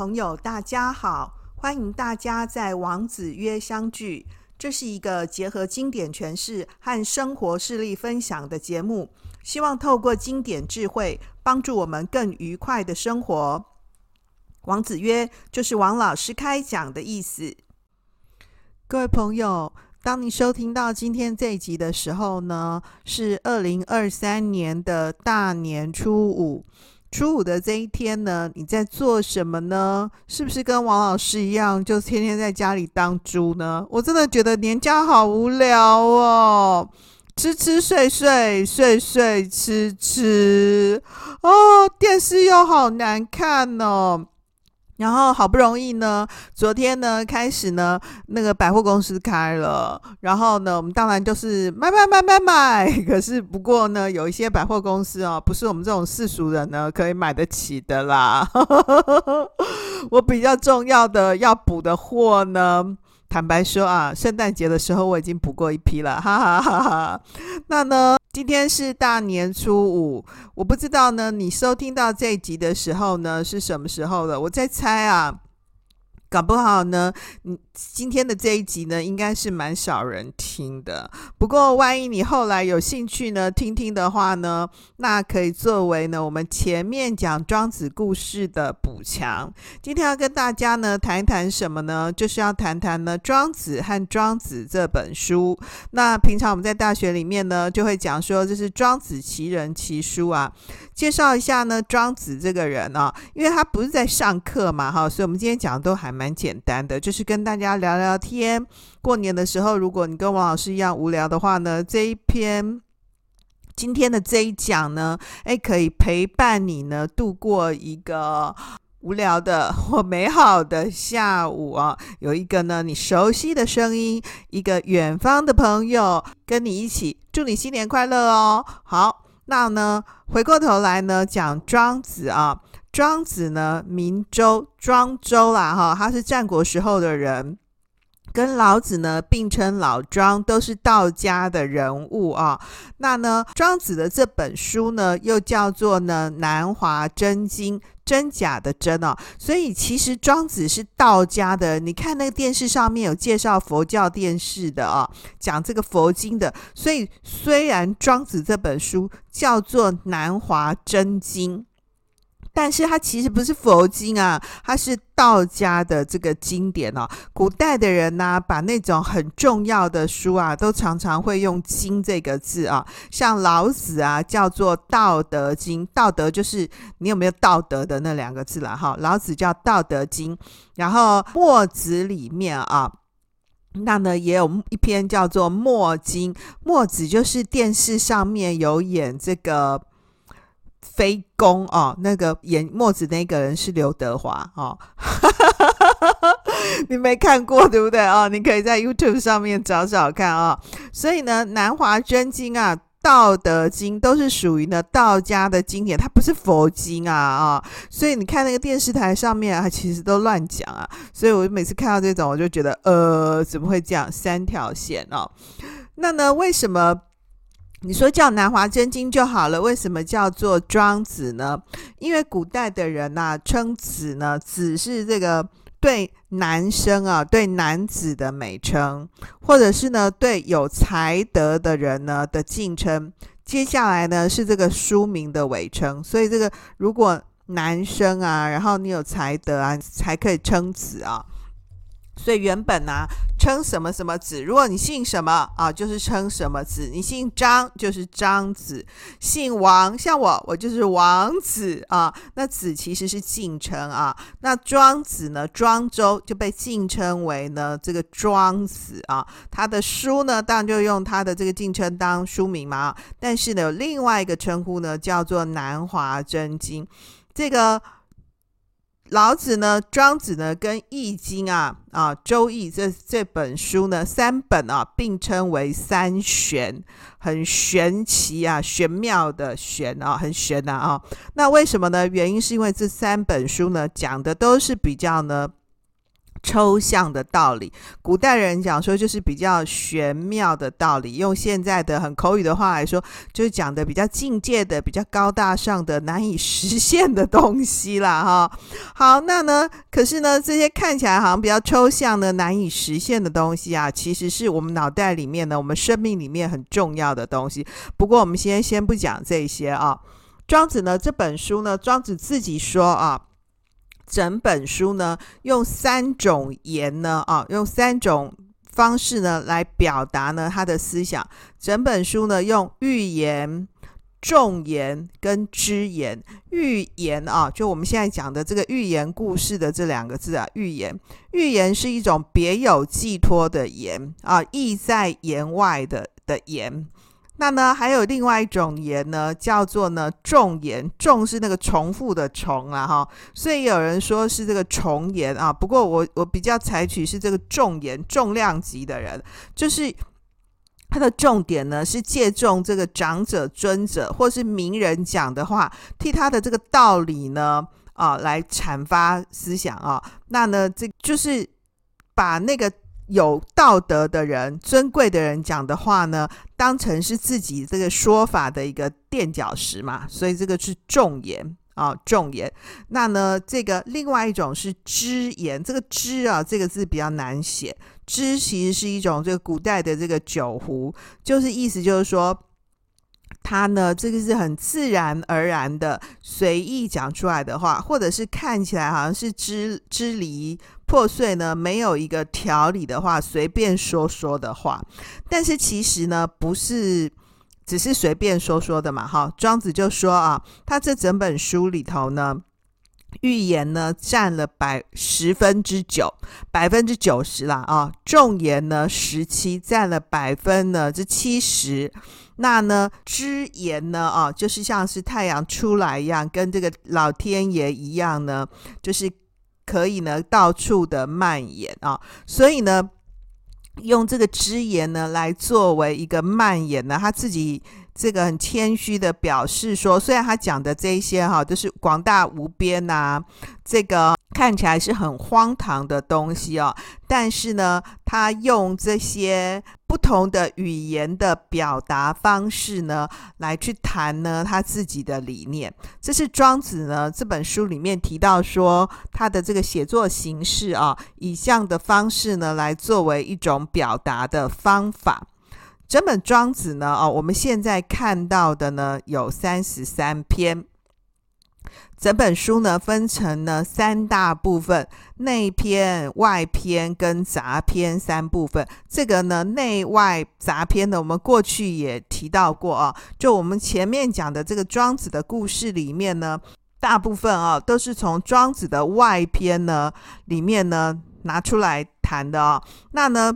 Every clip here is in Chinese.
朋友，大家好！欢迎大家在王子约相聚。这是一个结合经典诠释和生活事例分享的节目，希望透过经典智慧，帮助我们更愉快的生活。王子约就是王老师开讲的意思。各位朋友，当你收听到今天这一集的时候呢，是二零二三年的大年初五。初五的这一天呢，你在做什么呢？是不是跟王老师一样，就天天在家里当猪呢？我真的觉得年假好无聊哦，吃吃睡睡，睡睡吃吃，哦，电视又好难看哦。然后好不容易呢，昨天呢开始呢，那个百货公司开了，然后呢，我们当然就是买买买买买。可是不过呢，有一些百货公司哦，不是我们这种世俗人呢可以买得起的啦。我比较重要的要补的货呢。坦白说啊，圣诞节的时候我已经补过一批了，哈哈哈哈。那呢，今天是大年初五，我不知道呢，你收听到这一集的时候呢是什么时候了？我在猜啊。搞不好呢，嗯，今天的这一集呢，应该是蛮少人听的。不过，万一你后来有兴趣呢，听听的话呢，那可以作为呢我们前面讲庄子故事的补强。今天要跟大家呢谈一谈什么呢？就是要谈谈呢《庄子》和《庄子》这本书。那平常我们在大学里面呢，就会讲说这是庄子其人其书啊。介绍一下呢，庄子这个人啊，因为他不是在上课嘛，哈，所以我们今天讲的都还蛮简单的，就是跟大家聊聊天。过年的时候，如果你跟王老师一样无聊的话呢，这一篇今天的这一讲呢，诶，可以陪伴你呢度过一个无聊的或美好的下午啊。有一个呢你熟悉的声音，一个远方的朋友跟你一起，祝你新年快乐哦。好。那呢，回过头来呢，讲庄子啊，庄子呢，名周，庄周啦，哈，他是战国时候的人，跟老子呢并称老庄，都是道家的人物啊。那呢，庄子的这本书呢，又叫做呢《南华真经》。真假的真哦，所以其实庄子是道家的。你看那个电视上面有介绍佛教电视的哦，讲这个佛经的。所以虽然庄子这本书叫做《南华真经》。但是它其实不是佛经啊，它是道家的这个经典哦。古代的人呢、把那种很重要的书啊，都常常会用“经”这个字啊。像老子啊，叫做《道德经》，道德就是你有没有道德的那两个字了哈。老子叫《道德经》，然后墨子里面啊，那呢也有一篇叫做《墨经》，墨子就是电视上面有演这个。非攻哦，那个演墨子那个人是刘德华哦，你没看过对不对哦？你可以在 YouTube 上面找找看、哦。所以呢，《南华真经》啊，《道德经》都是属于呢道家的经典，它不是佛经啊啊、哦。所以你看那个电视台上面啊，其实都乱讲啊。所以我每次看到这种，我就觉得呃，怎么会这样？三条线哦。那呢，为什么？你说叫《南华真经》就好了，为什么叫做庄子呢？因为古代的人呐、称子呢，子是这个对男生啊，对男子的美称，或者是呢，对有才德的人呢的敬称。接下来呢，是这个书名的尾称。所以这个如果男生啊，然后你有才德啊，才可以称子啊。所以原本呢、啊，称什么什么子，如果你姓什么啊，就是称什么子。你姓张就是张子，姓王像我，我就是王子啊。那子其实是敬称啊。那庄子呢，庄周就被敬称为呢这个庄子啊。他的书呢，当然就用他的这个敬称当书名嘛。但是呢，有另外一个称呼呢，叫做《南华真经》这个。老子呢，庄子呢，跟《易经》啊啊，《周易》这这本书呢，三本啊并称为三玄，很玄奇啊，玄妙的玄啊，很玄啊啊。那为什么呢？原因是因为这三本书呢，讲的都是比较呢抽象的道理，古代人讲说就是比较玄妙的道理，用现在的很口语的话来说，就是讲的比较境界的、比较高大上的、难以实现的东西啦。哈。好，那呢，可是呢，这些看起来好像比较抽象的、难以实现的东西啊，其实是我们脑袋里面呢，我们生命里面很重要的东西。不过，我们先先不讲这些啊。庄子呢，这本书呢，庄子自己说啊。整本书呢，用三种言呢，啊，用三种方式呢来表达呢他的思想。整本书呢，用寓言、众言跟之言。寓言啊，就我们现在讲的这个寓言故事的这两个字啊，寓言。寓言是一种别有寄托的言啊，意在言外的的言。那呢，还有另外一种言呢，叫做呢重言。重是那个重复的重啊，哈，所以有人说是这个重言啊。不过我我比较采取是这个重言，重量级的人，就是他的重点呢是借重这个长者、尊者或是名人讲的话，替他的这个道理呢啊来阐发思想啊。那呢，这就是把那个。有道德的人、尊贵的人讲的话呢，当成是自己这个说法的一个垫脚石嘛，所以这个是重言啊，重言。那呢，这个另外一种是支言，这个支啊，这个字比较难写。支其实是一种这个古代的这个酒壶，就是意思就是说，他呢，这个是很自然而然的随意讲出来的话，或者是看起来好像是支支离破碎呢，没有一个条理的话，随便说说的话，但是其实呢，不是只是随便说说的嘛，哈。庄子就说啊，他这整本书里头呢，寓言呢占了百十分之九，百分之九十啦啊，众言呢十七，占了百分呢之七十。那呢，之言呢啊，就是像是太阳出来一样，跟这个老天爷一样呢，就是。可以呢，到处的蔓延啊，所以呢，用这个之言呢来作为一个蔓延呢，他自己这个很谦虚的表示说，虽然他讲的这一些哈都是广大无边呐、这个看起来是很荒唐的东西哦，但是呢，他用这些。不同的语言的表达方式呢，来去谈呢他自己的理念。这是庄子呢这本书里面提到说他的这个写作形式啊，以这样的方式呢来作为一种表达的方法。整本庄子呢，哦，我们现在看到的呢有三十三篇。整本书呢分成呢三大部分，内篇、外篇跟杂篇三部分。这个呢内外杂篇呢，我们过去也提到过啊。就我们前面讲的这个庄子的故事里面呢，大部分啊都是从庄子的外篇呢里面呢拿出来谈的啊。那呢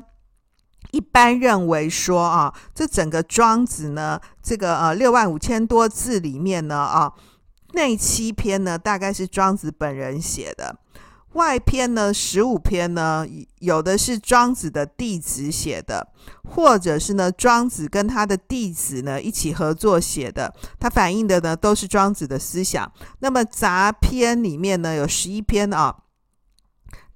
一般认为说啊，这整个庄子呢，这个呃六万五千多字里面呢啊。内七篇呢，大概是庄子本人写的；外篇呢，十五篇呢，有的是庄子的弟子写的，或者是呢，庄子跟他的弟子呢一起合作写的。它反映的呢，都是庄子的思想。那么杂篇里面呢，有十一篇啊。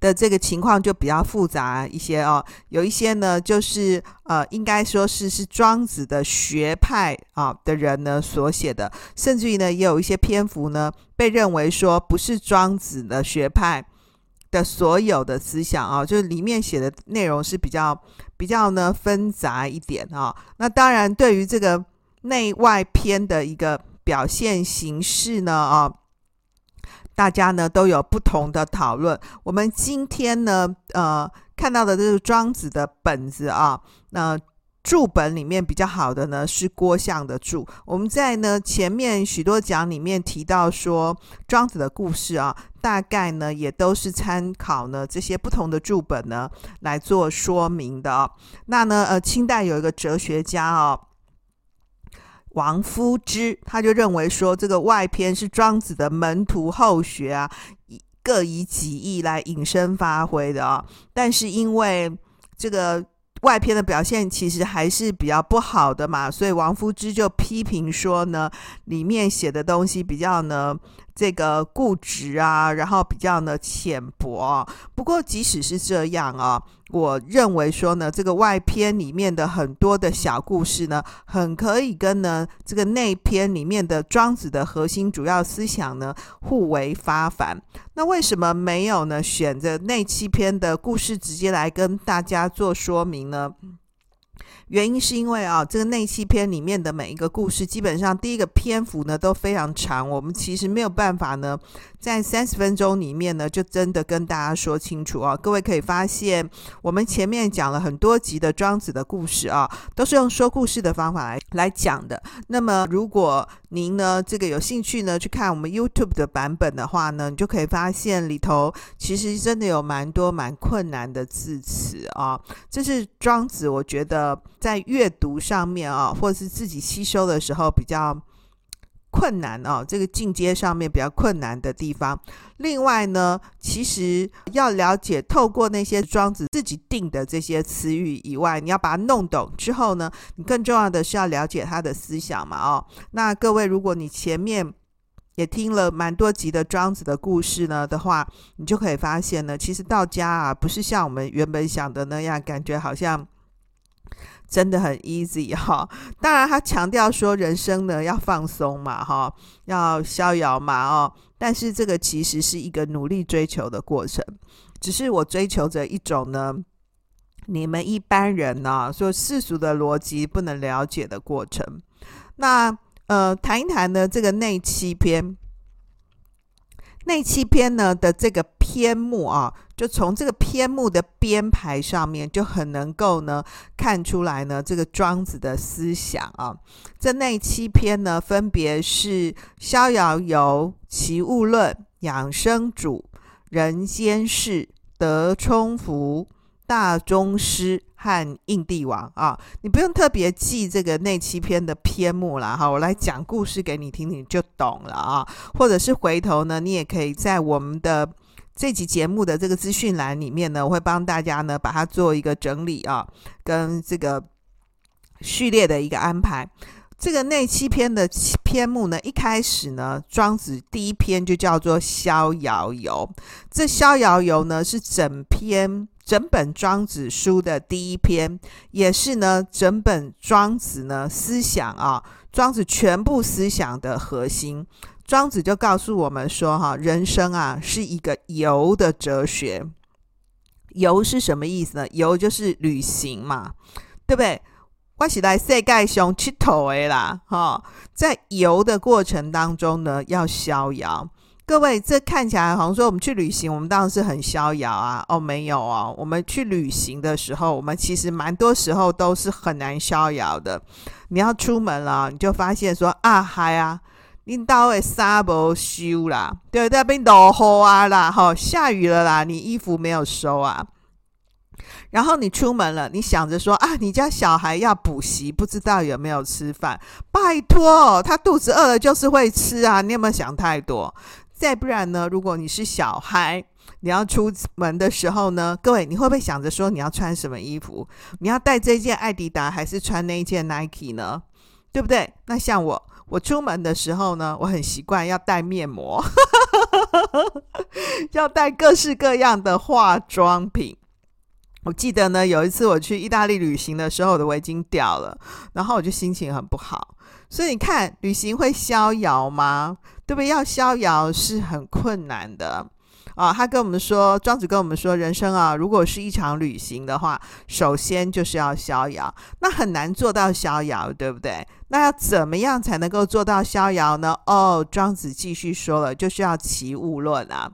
的这个情况就比较复杂一些哦，有一些呢，就是呃，应该说是是庄子的学派啊的人呢所写的，甚至于呢，也有一些篇幅呢，被认为说不是庄子的学派的所有的思想啊，就是里面写的内容是比较比较呢纷杂一点啊。那当然，对于这个内外篇的一个表现形式呢啊。大家呢都有不同的讨论。我们今天呢，呃，看到的这个庄子的本子啊，那注本里面比较好的呢是郭象的注。我们在呢前面许多讲里面提到说，庄子的故事啊，大概呢也都是参考呢这些不同的注本呢来做说明的啊。那呢，呃，清代有一个哲学家啊。王夫之，他就认为说，这个外篇是庄子的门徒后学啊，各以己意来引申发挥的啊。但是因为这个外篇的表现其实还是比较不好的嘛，所以王夫之就批评说呢，里面写的东西比较呢这个固执啊，然后比较呢浅薄。不过即使是这样啊，我认为说呢，这个外篇里面的很多的小故事呢，很可以跟呢这个内篇里面的庄子的核心主要思想呢互为发凡。那为什么没有呢选择那七篇的故事直接来跟大家做说明呢？原因是因为啊，这个内七篇里面的每一个故事，基本上第一个篇幅呢都非常长，我们其实没有办法呢，在三十分钟里面呢，就真的跟大家说清楚啊。各位可以发现，我们前面讲了很多集的庄子的故事啊，都是用说故事的方法来来讲的。那么，如果您呢这个有兴趣呢去看我们 YouTube 的版本的话呢，你就可以发现里头其实真的有蛮多蛮困难的字词啊。这是庄子，我觉得。在阅读上面啊，或者是自己吸收的时候比较困难哦，这个进阶上面比较困难的地方。另外呢，其实要了解，透过那些庄子自己定的这些词语以外，你要把它弄懂之后呢，你更重要的是要了解他的思想嘛哦。那各位，如果你前面也听了蛮多集的庄子的故事呢的话，你就可以发现呢，其实道家啊，不是像我们原本想的那样，感觉好像。真的很 easy 哈，当然他强调说人生呢要放松嘛哈，要逍遥嘛哦，但是这个其实是一个努力追求的过程，只是我追求着一种呢，你们一般人呢说世俗的逻辑不能了解的过程。那呃谈一谈呢这个内七篇。内七篇呢的这个篇目啊，就从这个篇目的编排上面就很能够呢看出来呢这个庄子的思想啊。这内七篇呢分别是《逍遥游》《齐物论》《养生主》《人间世》《德充符》。大宗师和应帝王啊，你不用特别记这个内七篇的篇目了哈，我来讲故事给你听，你就懂了啊。或者是回头呢，你也可以在我们的这集节目的这个资讯栏里面呢，我会帮大家呢把它做一个整理啊，跟这个序列的一个安排。这个内七篇的篇目呢，一开始呢，庄子第一篇就叫做《逍遥游》。这《逍遥游》呢是整篇。整本庄子书的第一篇，也是呢整本庄子呢思想啊，庄子全部思想的核心。庄子就告诉我们说，哈，人生啊是一个游的哲学。游是什么意思呢？游就是旅行嘛，对不对？我是来世界上佚佗的啦，哈，在游的过程当中呢，要逍遥。各位，这看起来好像说我们去旅行，我们当然是很逍遥啊。哦，没有哦，我们去旅行的时候，我们其实蛮多时候都是很难逍遥的。你要出门了，你就发现说啊，嗨啊，你到位纱不收啦，对，那边落雨啊啦，哈，下雨了啦，你衣服没有收啊。然后你出门了，你想着说啊，你家小孩要补习，不知道有没有吃饭？拜托，他肚子饿了就是会吃啊，你有没有想太多？再不然呢？如果你是小孩，你要出门的时候呢，各位，你会不会想着说你要穿什么衣服？你要带这件艾迪达还是穿那一件 Nike 呢？对不对？那像我，我出门的时候呢，我很习惯要带面膜，要带各式各样的化妆品。我记得呢，有一次我去意大利旅行的时候，我的围巾掉了，然后我就心情很不好。所以你看，旅行会逍遥吗？对不对？要逍遥是很困难的啊。他跟我们说，庄子跟我们说，人生啊，如果是一场旅行的话，首先就是要逍遥。那很难做到逍遥，对不对？那要怎么样才能够做到逍遥呢？哦，庄子继续说了，就是要齐物论啊。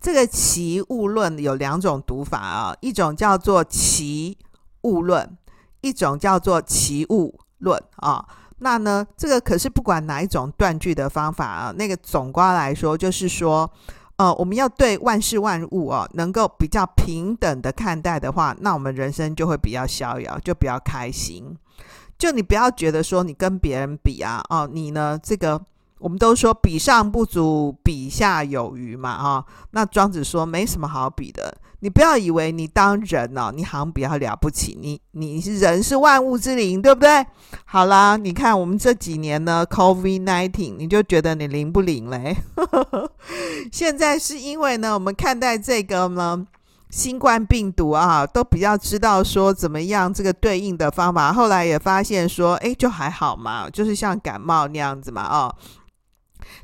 这个齐物论有两种读法啊，一种叫做齐物论，一种叫做齐物论啊，那呢，这个可是不管哪一种断句的方法啊，那个总括来说就是说，呃，我们要对万事万物哦，能够比较平等的看待的话，那我们人生就会比较逍遥，就比较开心。就你不要觉得说你跟别人比啊，哦，你呢这个我们都说比上不足，比下有余嘛，哈。那庄子说没什么好比的。你不要以为你当人哦，你好像比较了不起。你你是人是万物之灵，对不对？好啦，你看我们这几年呢 COVID nineteen，你就觉得你灵不灵嘞？现在是因为呢，我们看待这个呢。新冠病毒啊，都比较知道说怎么样这个对应的方法。后来也发现说，哎，就还好嘛，就是像感冒那样子嘛，哦。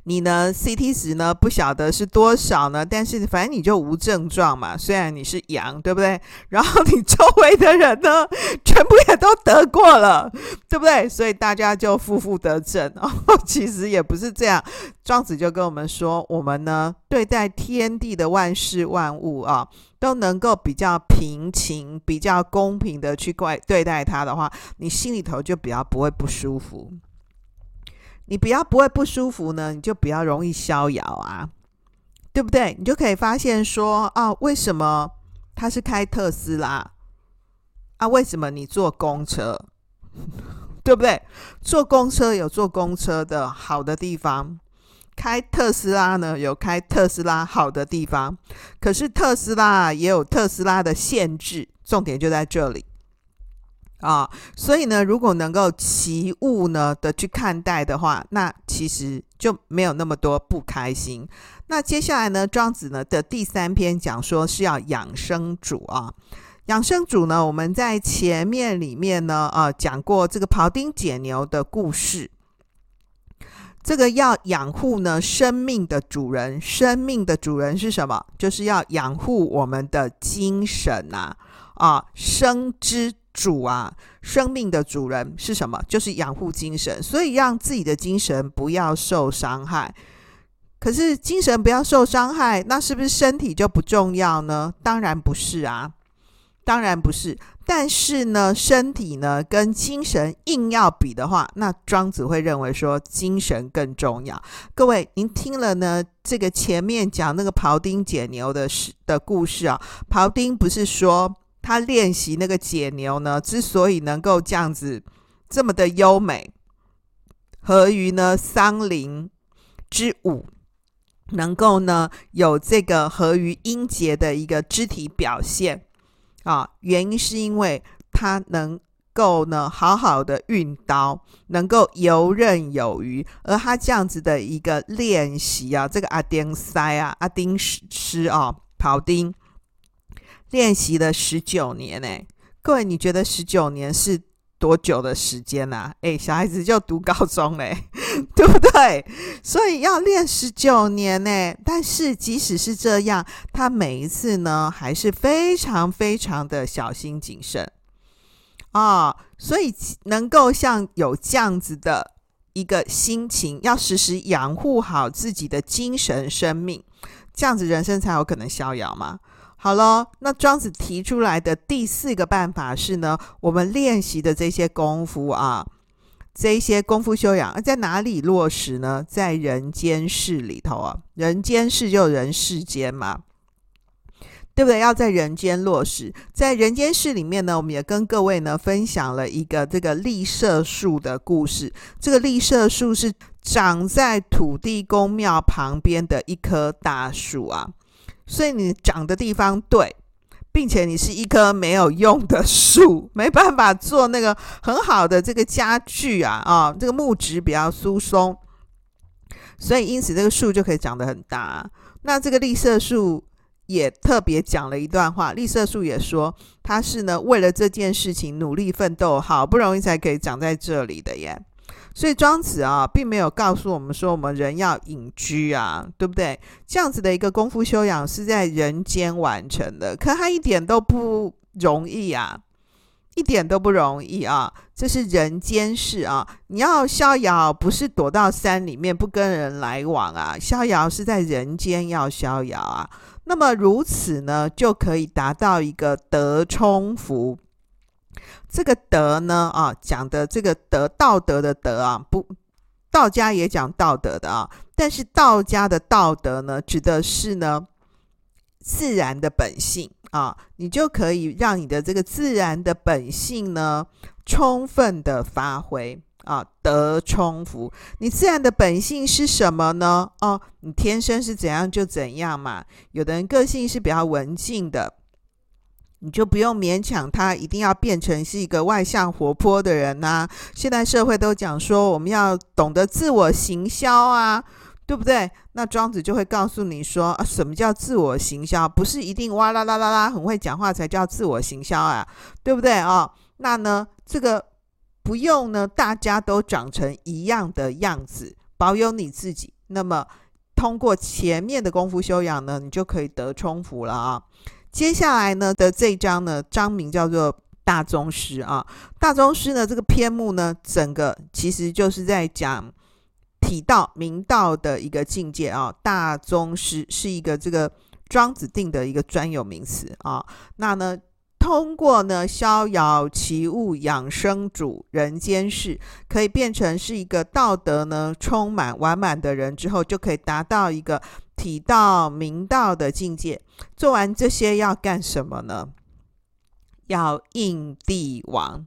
你呢？CT 值呢？不晓得是多少呢？但是反正你就无症状嘛。虽然你是阳，对不对？然后你周围的人呢，全部也都得过了，对不对？所以大家就负负得正哦。其实也不是这样。庄子就跟我们说，我们呢对待天地的万事万物啊，都能够比较平情、比较公平的去怪对待它的话，你心里头就比较不会不舒服。你不要不会不舒服呢，你就比较容易逍遥啊，对不对？你就可以发现说啊，为什么他是开特斯拉啊？为什么你坐公车，对不对？坐公车有坐公车的好的地方，开特斯拉呢有开特斯拉好的地方，可是特斯拉也有特斯拉的限制，重点就在这里。啊，所以呢，如果能够齐物呢的去看待的话，那其实就没有那么多不开心。那接下来呢，庄子呢的第三篇讲说是要养生主啊，养生主呢，我们在前面里面呢，啊讲过这个庖丁解牛的故事。这个要养护呢生命的主人，生命的主人是什么？就是要养护我们的精神呐，啊，生之。主啊，生命的主人是什么？就是养护精神，所以让自己的精神不要受伤害。可是精神不要受伤害，那是不是身体就不重要呢？当然不是啊，当然不是。但是呢，身体呢跟精神硬要比的话，那庄子会认为说精神更重要。各位，您听了呢这个前面讲那个庖丁解牛的事的故事啊，庖丁不是说。他练习那个解牛呢，之所以能够这样子这么的优美，合于呢桑林之舞，能够呢有这个合于音节的一个肢体表现啊，原因是因为他能够呢好好的运刀，能够游刃有余，而他这样子的一个练习啊，这个阿丁塞啊，阿丁师啊，庖丁。练习了十九年呢，各位，你觉得十九年是多久的时间啊？哎，小孩子就读高中嘞，对不对？所以要练十九年呢。但是即使是这样，他每一次呢，还是非常非常的小心谨慎啊。所以能够像有这样子的一个心情，要时时养护好自己的精神生命，这样子人生才有可能逍遥嘛。好了，那庄子提出来的第四个办法是呢，我们练习的这些功夫啊，这些功夫修养在哪里落实呢？在人间世里头啊，人间世就人世间嘛，对不对？要在人间落实，在人间世里面呢，我们也跟各位呢分享了一个这个栗社树的故事。这个栗社树是长在土地公庙旁边的一棵大树啊。所以你长的地方对，并且你是一棵没有用的树，没办法做那个很好的这个家具啊啊，这个木质比较疏松，所以因此这个树就可以长得很大。那这个栗色树也特别讲了一段话，栗色树也说他是呢为了这件事情努力奋斗，好不容易才可以长在这里的耶。所以庄子啊，并没有告诉我们说我们人要隐居啊，对不对？这样子的一个功夫修养是在人间完成的，可他一点都不容易啊，一点都不容易啊！这是人间事啊，你要逍遥，不是躲到山里面不跟人来往啊，逍遥是在人间要逍遥啊。那么如此呢，就可以达到一个德充福。这个德呢，啊，讲的这个德，道德的德啊，不，道家也讲道德的啊，但是道家的道德呢，指的是呢自然的本性啊，你就可以让你的这个自然的本性呢，充分的发挥啊，得充福。你自然的本性是什么呢？哦，你天生是怎样就怎样嘛。有的人个性是比较文静的，你就不用勉强他一定要变成是一个外向活泼的人呐、现在社会都讲说，我们要懂得自我行销啊。对不对？那庄子就会告诉你说啊，什么叫自我行销？不是一定哇啦啦啦啦很会讲话才叫自我行销啊，对不对啊、哦？那呢，这个不用呢，大家都长成一样的样子，保有你自己。那么通过前面的功夫修养呢，你就可以得充福了啊。接下来呢的这一章呢，章名叫做《大宗师》啊，《大宗师》呢这个篇目呢，整个其实就是在讲。体道明道的一个境界啊，大宗师是一个这个庄子定的一个专有名词啊。那呢，通过呢逍遥齐物养生主人间事，可以变成是一个道德呢充满完满的人之后，就可以达到一个体道明道的境界。做完这些要干什么呢？要应帝王。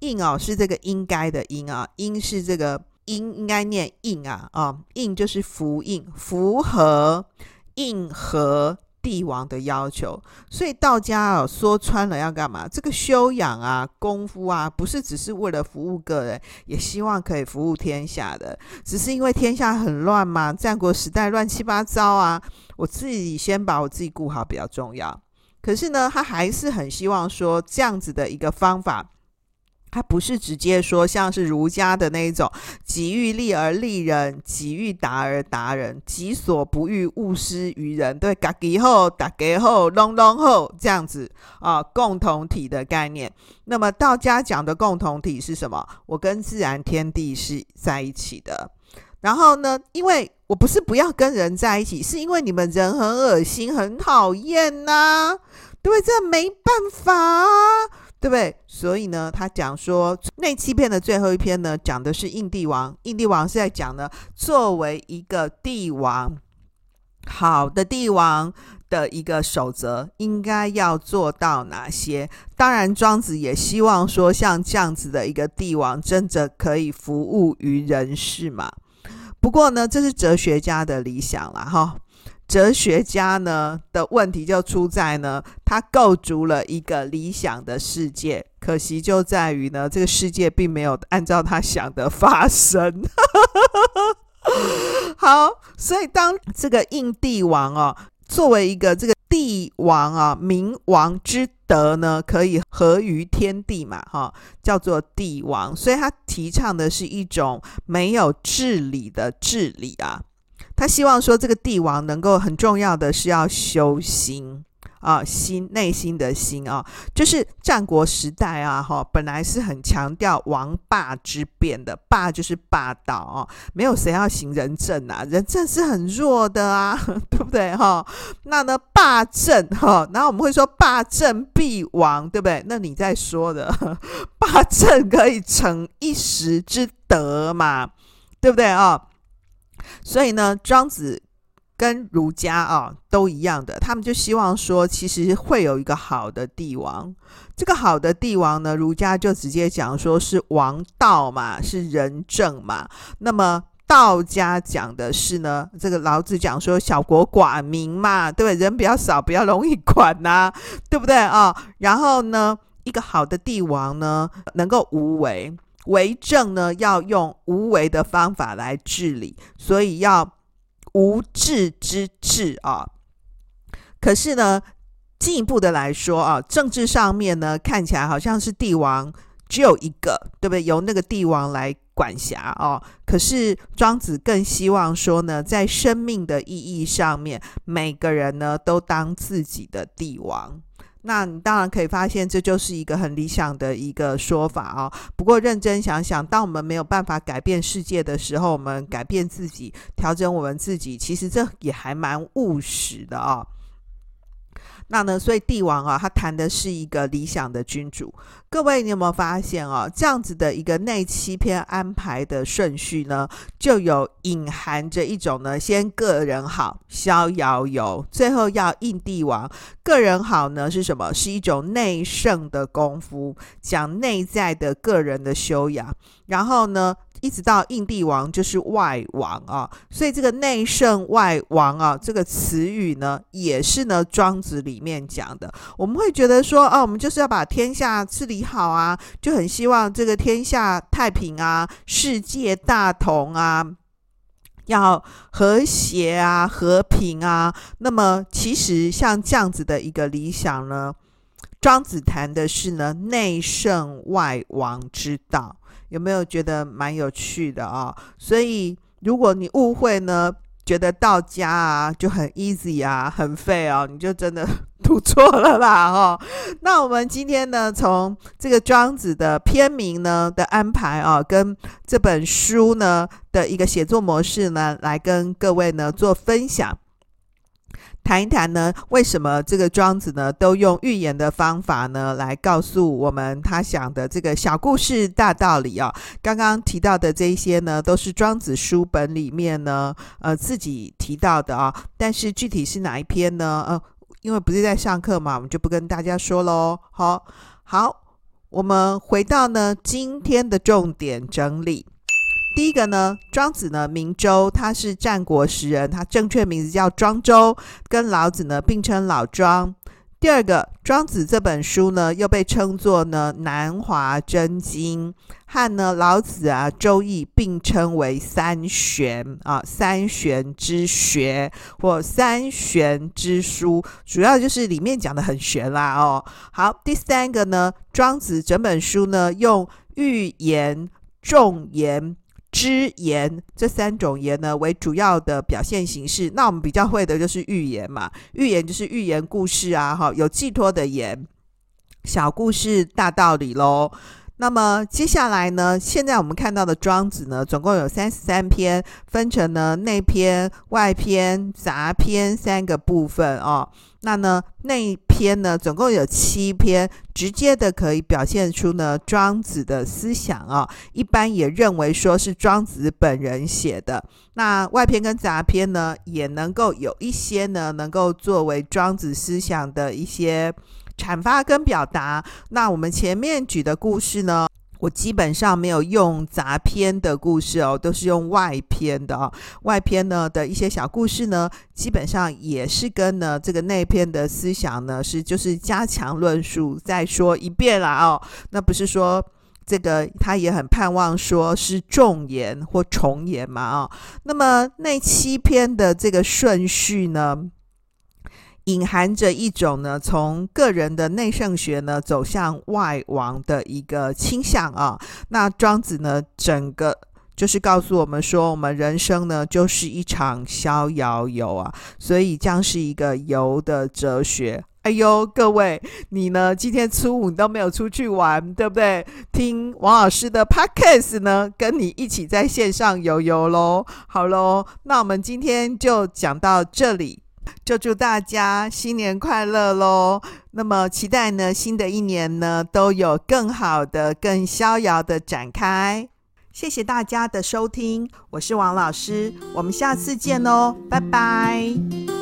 应哦是这个应该的应啊，应是这个。应应该念应啊啊、哦，应就是符应，符合应和帝王的要求。所以道家啊、说穿了要干嘛？这个修养啊，功夫啊，不是只是为了服务个人，也希望可以服务天下的。只是因为天下很乱嘛，战国时代乱七八糟啊，我自己先把我自己顾好比较重要。可是呢，他还是很希望说这样子的一个方法。他不是直接说像是儒家的那一种，己欲立而立人，己欲达而达人，己所不欲，勿施于人。对，家己好，大家好，拢拢好，这样子啊，共同体的概念。那么道家讲的共同体是什么？我跟自然天地是在一起的。然后呢，因为我不是不要跟人在一起，是因为你们人很恶心，很讨厌呐，对，这没办法。对不对？所以呢，他讲说那七篇的最后一篇呢，讲的是印帝王。印帝王是在讲呢，作为一个帝王，好的帝王的一个守则，应该要做到哪些？当然，庄子也希望说，像这样子的一个帝王，真的可以服务于人世嘛。不过呢，这是哲学家的理想了哈。哲学家呢的问题就出在呢，他构筑了一个理想的世界，可惜就在于呢，这个世界并没有按照他想的发生。好，所以当这个印帝王哦，作为一个这个帝王啊，明王之德呢，可以合于天地嘛，哈，叫做帝王，所以他提倡的是一种没有治理的治理啊。他希望说，这个帝王能够很重要的是要修心啊，心内心的心啊，就是战国时代啊，哈，本来是很强调王霸之辩的，霸就是霸道啊，没有谁要行仁政啊，仁政是很弱的啊，对不对哈？那呢，霸政哈，然后我们会说霸政必亡，对不对？那你在说的霸政可以成一时之德嘛，对不对啊？所以呢，庄子跟儒家啊都一样的，他们就希望说，其实会有一个好的帝王。这个好的帝王呢，儒家就直接讲说是王道嘛，是仁政嘛。那么道家讲的是呢，这个老子讲说小国寡民嘛，对不对？人比较少，比较容易管呐、对不对啊？然后呢，一个好的帝王呢，能够无为。为政呢，要用无为的方法来治理，所以要无治之治啊。可是呢，进一步的来说啊，政治上面呢，看起来好像是帝王只有一个，对不对？由那个帝王来管辖啊。可是庄子更希望说呢，在生命的意义上面，每个人呢都当自己的帝王。那你当然可以发现，这就是一个很理想的一个说法啊。不过认真想想，当我们没有办法改变世界的时候，我们改变自己，调整我们自己，其实这也还蛮务实的啊。那呢，所以帝王啊，他谈的是一个理想的君主。各位，你有没有发现啊？这样子的一个内七篇安排的顺序呢，就有隐含着一种呢，先个人好，逍遥游，最后要应帝王。个人好呢是什么？是一种内圣的功夫，讲内在的个人的修养。然后呢，一直到印帝王就是外王啊，所以这个内圣外王啊，这个词语呢，也是呢庄子里面讲的。我们会觉得说，哦，我们就是要把天下治理好啊，就很希望这个天下太平啊，世界大同啊，要和谐啊，和平啊。那么其实像这样子的一个理想呢，庄子谈的是呢内圣外王之道。有没有觉得蛮有趣的啊、哦？所以如果你误会呢，觉得道家啊就很 easy 啊，很废哦，你就真的读错了啦！哈、哦，那我们今天呢，从这个庄子的篇名呢的安排啊，跟这本书呢的一个写作模式呢，来跟各位呢做分享。谈一谈呢，为什么这个庄子呢都用寓言的方法呢来告诉我们他想的这个小故事大道理啊？刚刚提到的这一些呢，都是庄子书本里面呢呃自己提到的啊。但是具体是哪一篇呢？呃，因为不是在上课嘛，我们就不跟大家说喽。好，好，我们回到呢今天的重点整理。第一个呢，庄子呢名周，他是战国时人，他正确名字叫庄周，跟老子呢并称老庄。第二个，庄子这本书呢又被称作呢南华真经，和呢老子啊周易并称为三玄啊，三玄之学或三玄之书，主要就是里面讲的很玄啦哦。好，第三个呢，庄子整本书呢用寓言、重言。之言这三种言呢为主要的表现形式，那我们比较会的就是寓言嘛，寓言就是寓言故事啊，哈，有寄托的言，小故事大道理喽。那么接下来呢，现在我们看到的庄子呢，总共有三十三篇，分成呢内篇、外篇、杂篇三个部分哦。那呢内篇呢，总共有七篇，直接的可以表现出呢庄子的思想啊、哦。一般也认为说是庄子本人写的。那外篇跟杂篇呢，也能够有一些呢，能够作为庄子思想的一些。阐发跟表达，那我们前面举的故事呢，我基本上没有用杂篇的故事哦，都是用外篇的哦。外篇呢的一些小故事呢，基本上也是跟呢这个内篇的思想呢是就是加强论述，再说一遍啦哦。那不是说这个他也很盼望说是重言或重言嘛哦。那么那七篇的这个顺序呢，隐含着一种呢，从个人的内圣学呢走向外王的一个倾向啊。那庄子呢，整个就是告诉我们说，我们人生呢就是一场逍遥游啊，所以将是一个游的哲学。哎呦，各位，你呢今天初五你都没有出去玩，对不对？听王老师的 Podcast 呢，跟你一起在线上游游喽。好喽，那我们今天就讲到这里。就祝大家新年快乐喽！那么期待呢，新的一年呢都有更好的、更逍遥的展开。谢谢大家的收听，我是王老师，我们下次见哦，拜拜。